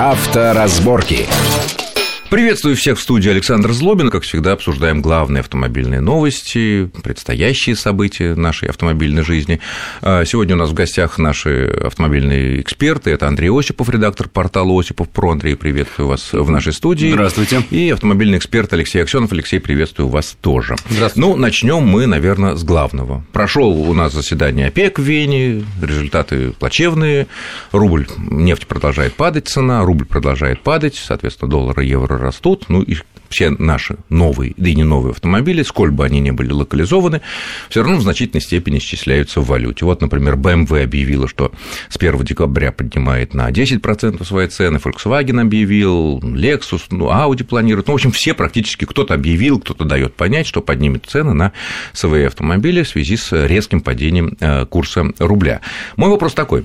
Авторазборки. Приветствую всех в студии Александр Злобин. Как всегда, обсуждаем главные автомобильные новости, предстоящие события нашей автомобильной жизни. А, сегодня у нас в гостях наши автомобильные эксперты. Это Андрей Осипов, редактор портала Осипов Про. Андрей, приветствую вас в нашей студии. Здравствуйте. И автомобильный эксперт Алексей Аксенов. Алексей, приветствую вас тоже. Здравствуйте. Ну, начнем мы, наверное, с главного. Прошел у нас заседание ОПЕК в Вене, результаты плачевные, рубль, нефть продолжает падать цена, рубль продолжает падать, соответственно, доллар и евро растут, ну и все наши новые, да и не новые автомобили, сколь бы они ни были локализованы, все равно в значительной степени исчисляются в валюте. Вот, например, BMW объявила, что с 1 декабря поднимает на 10% свои цены, Volkswagen объявил, Lexus, ну, Audi планирует, ну, в общем, все практически, кто-то объявил, кто-то дает понять, что поднимет цены на свои автомобили в связи с резким падением э, курса рубля. Мой вопрос такой,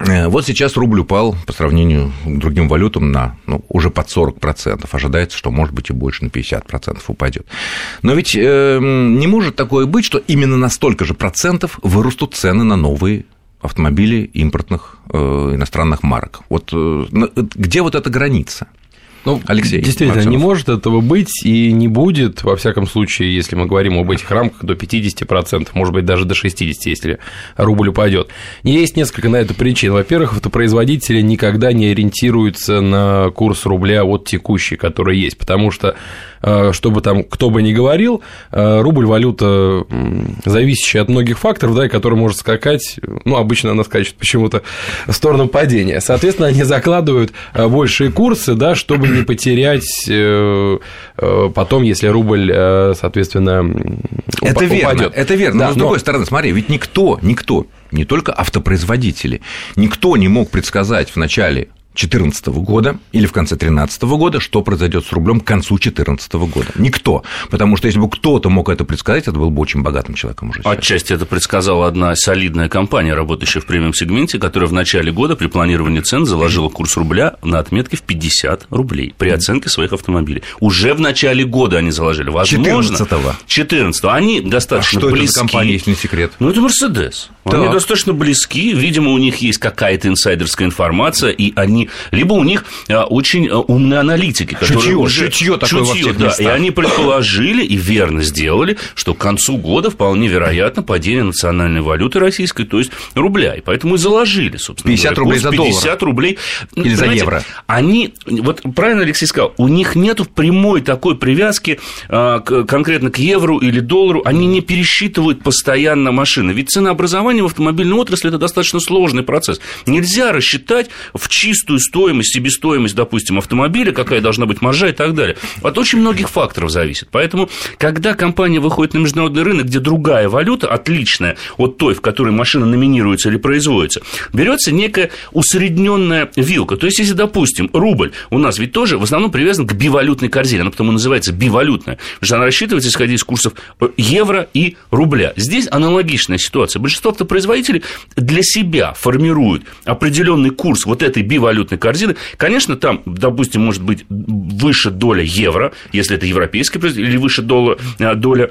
вот сейчас рубль упал по сравнению к другим валютам на ну, уже под 40%. Ожидается, что может быть и больше на 50% упадет. Но ведь э, не может такое быть, что именно на столько же процентов вырастут цены на новые автомобили импортных э, иностранных марок. Вот э, где вот эта граница? Ну, Алексей. Действительно, Максимов. не может этого быть и не будет, во всяком случае, если мы говорим об этих рамках, до 50%, может быть, даже до 60%, если рубль упадет. Есть несколько на это причин. Во-первых, автопроизводители никогда не ориентируются на курс рубля от текущий, который есть, потому что, чтобы там кто бы ни говорил, э, рубль – валюта, зависящая от многих факторов, да, и которая может скакать, ну, обычно она скачет почему-то в сторону падения. Соответственно, они закладывают э, большие курсы, да, чтобы не потерять э, э, потом, если рубль, э, соответственно, это упадет. верно, это верно. Да, но с другой но... стороны, смотри, ведь никто, никто, не только автопроизводители, никто не мог предсказать в начале 2014 года или в конце 2013 года, что произойдет с рублем к концу 2014 года. Никто. Потому что если бы кто-то мог это предсказать, это был бы очень богатым человеком уже. Сейчас. Отчасти это предсказала одна солидная компания, работающая в премиум-сегменте, которая в начале года при планировании цен заложила курс рубля на отметке в 50 рублей при оценке своих автомобилей. Уже в начале года они заложили. Возможно, 14-го. 14 Они достаточно а что близки. это компания, если не секрет? Ну, это Мерседес. Они достаточно близки. Видимо, у них есть какая-то инсайдерская информация, и они либо у них а, очень а, умные аналитики, которые шутье, уже... Шутье такое шутье, во всех да, местах. И они предположили и верно сделали, что к концу года вполне вероятно падение национальной валюты российской, то есть рубля. И поэтому и заложили, собственно 50 говоря, рублей за доллар. 50 рублей. Или за евро. Они, вот правильно Алексей сказал, у них нет прямой такой привязки а, конкретно к евро или доллару, они не пересчитывают постоянно машины. Ведь ценообразование в автомобильной отрасли – это достаточно сложный процесс. Нельзя рассчитать в чистую стоимость, себестоимость, допустим, автомобиля, какая должна быть маржа и так далее. От очень многих факторов зависит. Поэтому, когда компания выходит на международный рынок, где другая валюта, отличная от той, в которой машина номинируется или производится, берется некая усредненная вилка. То есть, если, допустим, рубль у нас ведь тоже в основном привязан к бивалютной корзине, она потому называется бивалютная, потому что она рассчитывается, исходя из курсов евро и рубля. Здесь аналогичная ситуация. Большинство автопроизводителей для себя формируют определенный курс вот этой бивалютной валютной корзины. Конечно, там, допустим, может быть выше доля евро, если это европейский производитель, или выше доля, э, доля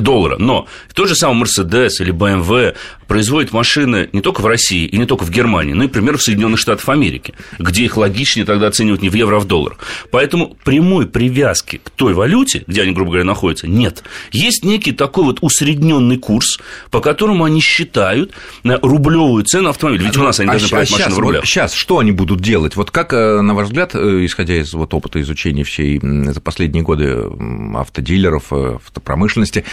доллара. Но тот же самый Mercedes или BMW производит машины не только в России и не только в Германии, но и, например, в Соединенных Штатах Америки, где их логичнее тогда оценивать не в евро, а в долларах. Поэтому прямой привязки к той валюте, где они, грубо говоря, находятся, нет. Есть некий такой вот усредненный курс, по которому они считают рублевую цену автомобиля. Ведь у нас они а должны продавать а машины в рублях. Сейчас что они будут делать? Вот как, э, на ваш взгляд, э, исходя из вот опыта изучения всей за последние годы автодилеров, э, автопромышленности,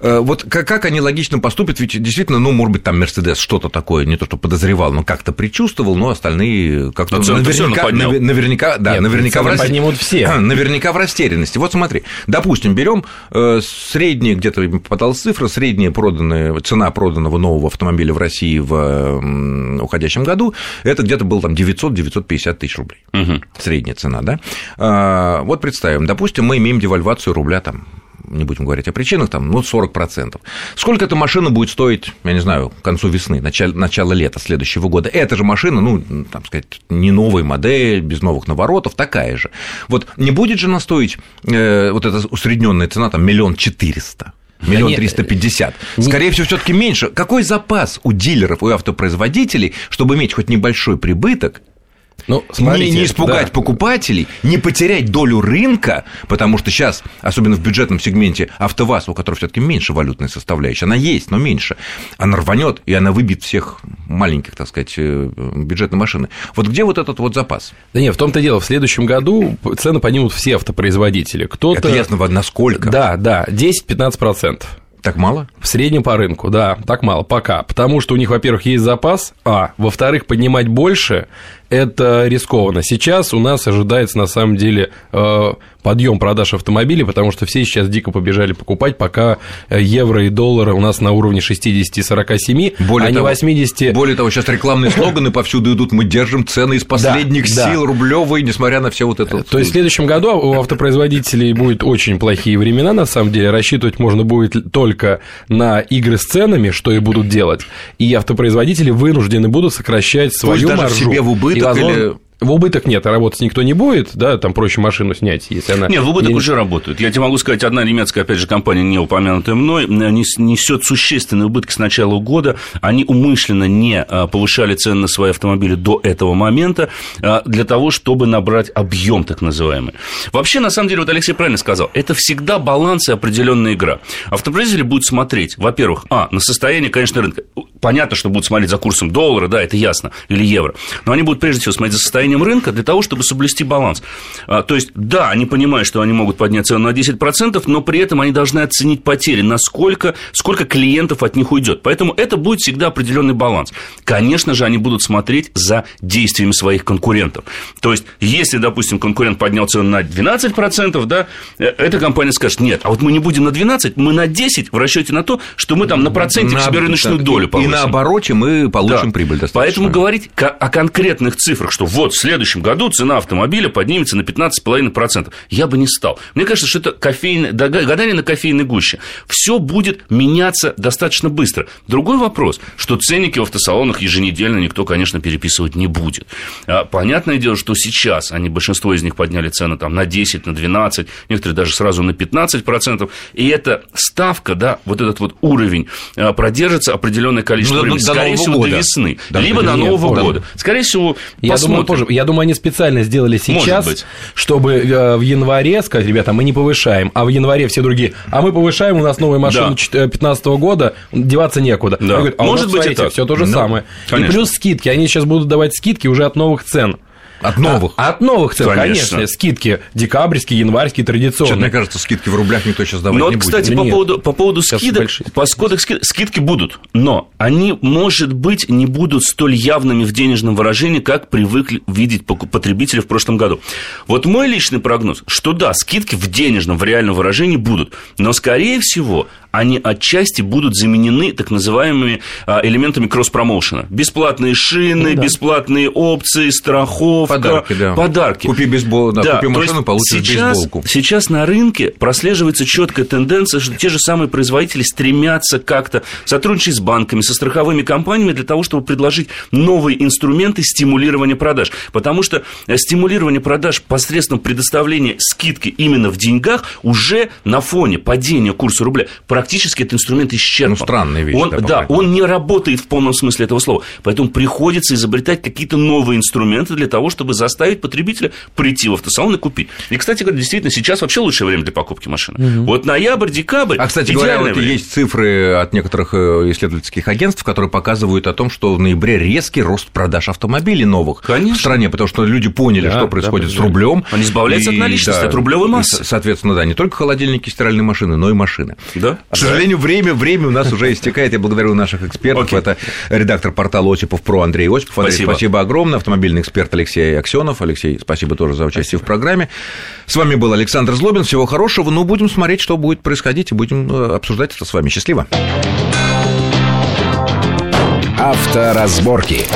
вот как они логично поступят? Ведь действительно, ну, может быть, там Мерседес что-то такое, не то что подозревал, но как-то предчувствовал, но остальные как-то наверняка, наверняка, да, Нет, наверняка в рас... поднимут все. Наверняка в растерянности. Вот смотри, допустим, берем э, средние, где-то попадалась цифра, средняя проданная, цена проданного нового автомобиля в России в уходящем году, это где-то было там 900-950 тысяч рублей. Угу. Средняя цена, да? А, вот представим, допустим, мы имеем девальвацию рубля там не будем говорить о причинах, там, ну, 40%. Сколько эта машина будет стоить, я не знаю, к концу весны, начало, начало лета следующего года? Эта же машина, ну, там сказать, не новая модель, без новых наворотов, такая же. Вот не будет же она стоить, э, вот эта усредненная цена, там, миллион четыреста? Миллион триста пятьдесят. Скорее всего, все таки меньше. Какой запас у дилеров, у автопроизводителей, чтобы иметь хоть небольшой прибыток, Ну, смотрите, не, не испугать да. покупателей, не потерять долю рынка, потому что сейчас, особенно в бюджетном сегменте АвтоВАЗ, у которого все-таки меньше валютной составляющей, она есть, но меньше, она рванет и она выбьет всех маленьких, так сказать, э, бюджетной машины. Вот где вот этот вот запас? Да нет, в том-то дело, в следующем году цены поднимут все автопроизводители. Кто-то... Это ясно, насколько? Да, да, 10-15%. Так мало? В среднем по рынку, да, так мало, пока. Потому что у них, во-первых, есть запас, а, во-вторых, поднимать больше это рискованно. Сейчас у нас ожидается, на самом деле, э, подъем продаж автомобилей, потому что все сейчас дико побежали покупать, пока э, евро и доллары у нас на уровне 60-47, более а того, не 80. Более того, сейчас рекламные слоганы повсюду идут, мы держим цены из последних да, сил, да. рублевые, несмотря на все вот это. То есть в следующем году у автопроизводителей будет очень плохие времена, на самом деле, рассчитывать можно будет только на игры с ценами, что и будут делать, и автопроизводители вынуждены будут сокращать свою маржу. себе в убыток убыток или в убыток нет, а работать никто не будет, да, там проще машину снять, если она... Нет, в убыток не... уже работают. Я тебе могу сказать, одна немецкая, опять же, компания, не упомянутая мной, несет существенные убытки с начала года. Они умышленно не а, повышали цены на свои автомобили до этого момента а, для того, чтобы набрать объем так называемый. Вообще, на самом деле, вот Алексей правильно сказал, это всегда баланс и определенная игра. Автопроизводители будут смотреть, во-первых, а, на состояние, конечно, рынка. Понятно, что будут смотреть за курсом доллара, да, это ясно, или евро. Но они будут прежде всего смотреть за состоянием состоянием рынка для того, чтобы соблюсти баланс. А, то есть, да, они понимают, что они могут поднять цену на 10%, но при этом они должны оценить потери, насколько, сколько клиентов от них уйдет. Поэтому это будет всегда определенный баланс. Конечно же, они будут смотреть за действиями своих конкурентов. То есть, если, допустим, конкурент поднял цену на 12%, да, э, эта компания скажет, нет, а вот мы не будем на 12, мы на 10 в расчете на то, что мы там на проценте на, себе рыночную так, долю повысим. И на обороте мы получим да. прибыль достаточно. Поэтому говорить о конкретных цифрах, что вот следующем году цена автомобиля поднимется на 15,5%. Я бы не стал. Мне кажется, что это кофейное, гадание на кофейной гуще. Все будет меняться достаточно быстро. Другой вопрос, что ценники в автосалонах еженедельно никто, конечно, переписывать не будет. А, понятное дело, что сейчас они, большинство из них подняли цены там, на 10, на 12, некоторые даже сразу на 15%. И эта ставка, да, вот этот вот уровень а, продержится определенное количество ну, времени. Скорее всего, года. до весны. Даже либо до Нового года. Скорее всего, я посмотрим. думаю, тоже, я думаю, они специально сделали сейчас, чтобы э, в январе сказать, ребята, мы не повышаем, а в январе все другие, а мы повышаем, у нас новая машина да. 2015 года, деваться некуда. Да. Говорят, а Может быть, это все то же да. самое. Конечно. И плюс скидки, они сейчас будут давать скидки уже от новых цен. От новых? А, от новых цен, конечно. конечно. Скидки декабрьские, январьские, традиционные. Что, мне кажется, скидки в рублях никто сейчас давать но, не кстати, будет. по поводу, по поводу скидок, по скидок, скидки будут, но они, может быть, не будут столь явными в денежном выражении, как привыкли видеть потребители в прошлом году. Вот мой личный прогноз, что да, скидки в денежном, в реальном выражении будут, но, скорее всего, они отчасти будут заменены так называемыми а, элементами кросс-промоушена. Бесплатные шины, ну, да. бесплатные опции, страховка. Подарки, да. Подарки. Купи, бейсбол, да, да, купи машину, получишь сейчас, бейсболку. Сейчас на рынке прослеживается четкая тенденция, что те же самые производители стремятся как-то сотрудничать с банками, со страховыми компаниями для того, чтобы предложить новые инструменты стимулирования продаж. Потому что э, стимулирование продаж посредством предоставления скидки именно в деньгах уже на фоне падения курса рубля практически этот инструмент исчерпан. Ну, странная вещь. Он, да, да он не работает в полном смысле этого слова. Поэтому приходится изобретать какие-то новые инструменты для того, чтобы заставить потребителя прийти в автосалон и купить. И, кстати говоря, действительно, сейчас вообще лучшее время для покупки машины. Угу. Вот ноябрь, декабрь. А, кстати говоря, вот есть цифры от некоторых э, исследовательских агентств, которые показывают о том, что в ноябре резкий рост продаж автомобилей новых Конечно. в стране, потому что люди поняли, да, что происходит да, с рублем. Они избавляются и, от наличности, да, от рублевой массы. И, соответственно, да, не только холодильники, стиральные машины, но и машины. Да. К сожалению, время, время у нас уже истекает. Я благодарю наших экспертов. Okay. Это редактор портала Осипов Про Андрей Осипов. Андрей, спасибо. спасибо огромное. Автомобильный эксперт Алексей Аксенов. Алексей, спасибо тоже за участие спасибо. в программе. С вами был Александр Злобин. Всего хорошего. Ну, будем смотреть, что будет происходить, и будем э, обсуждать это с вами. Счастливо. Авторазборки.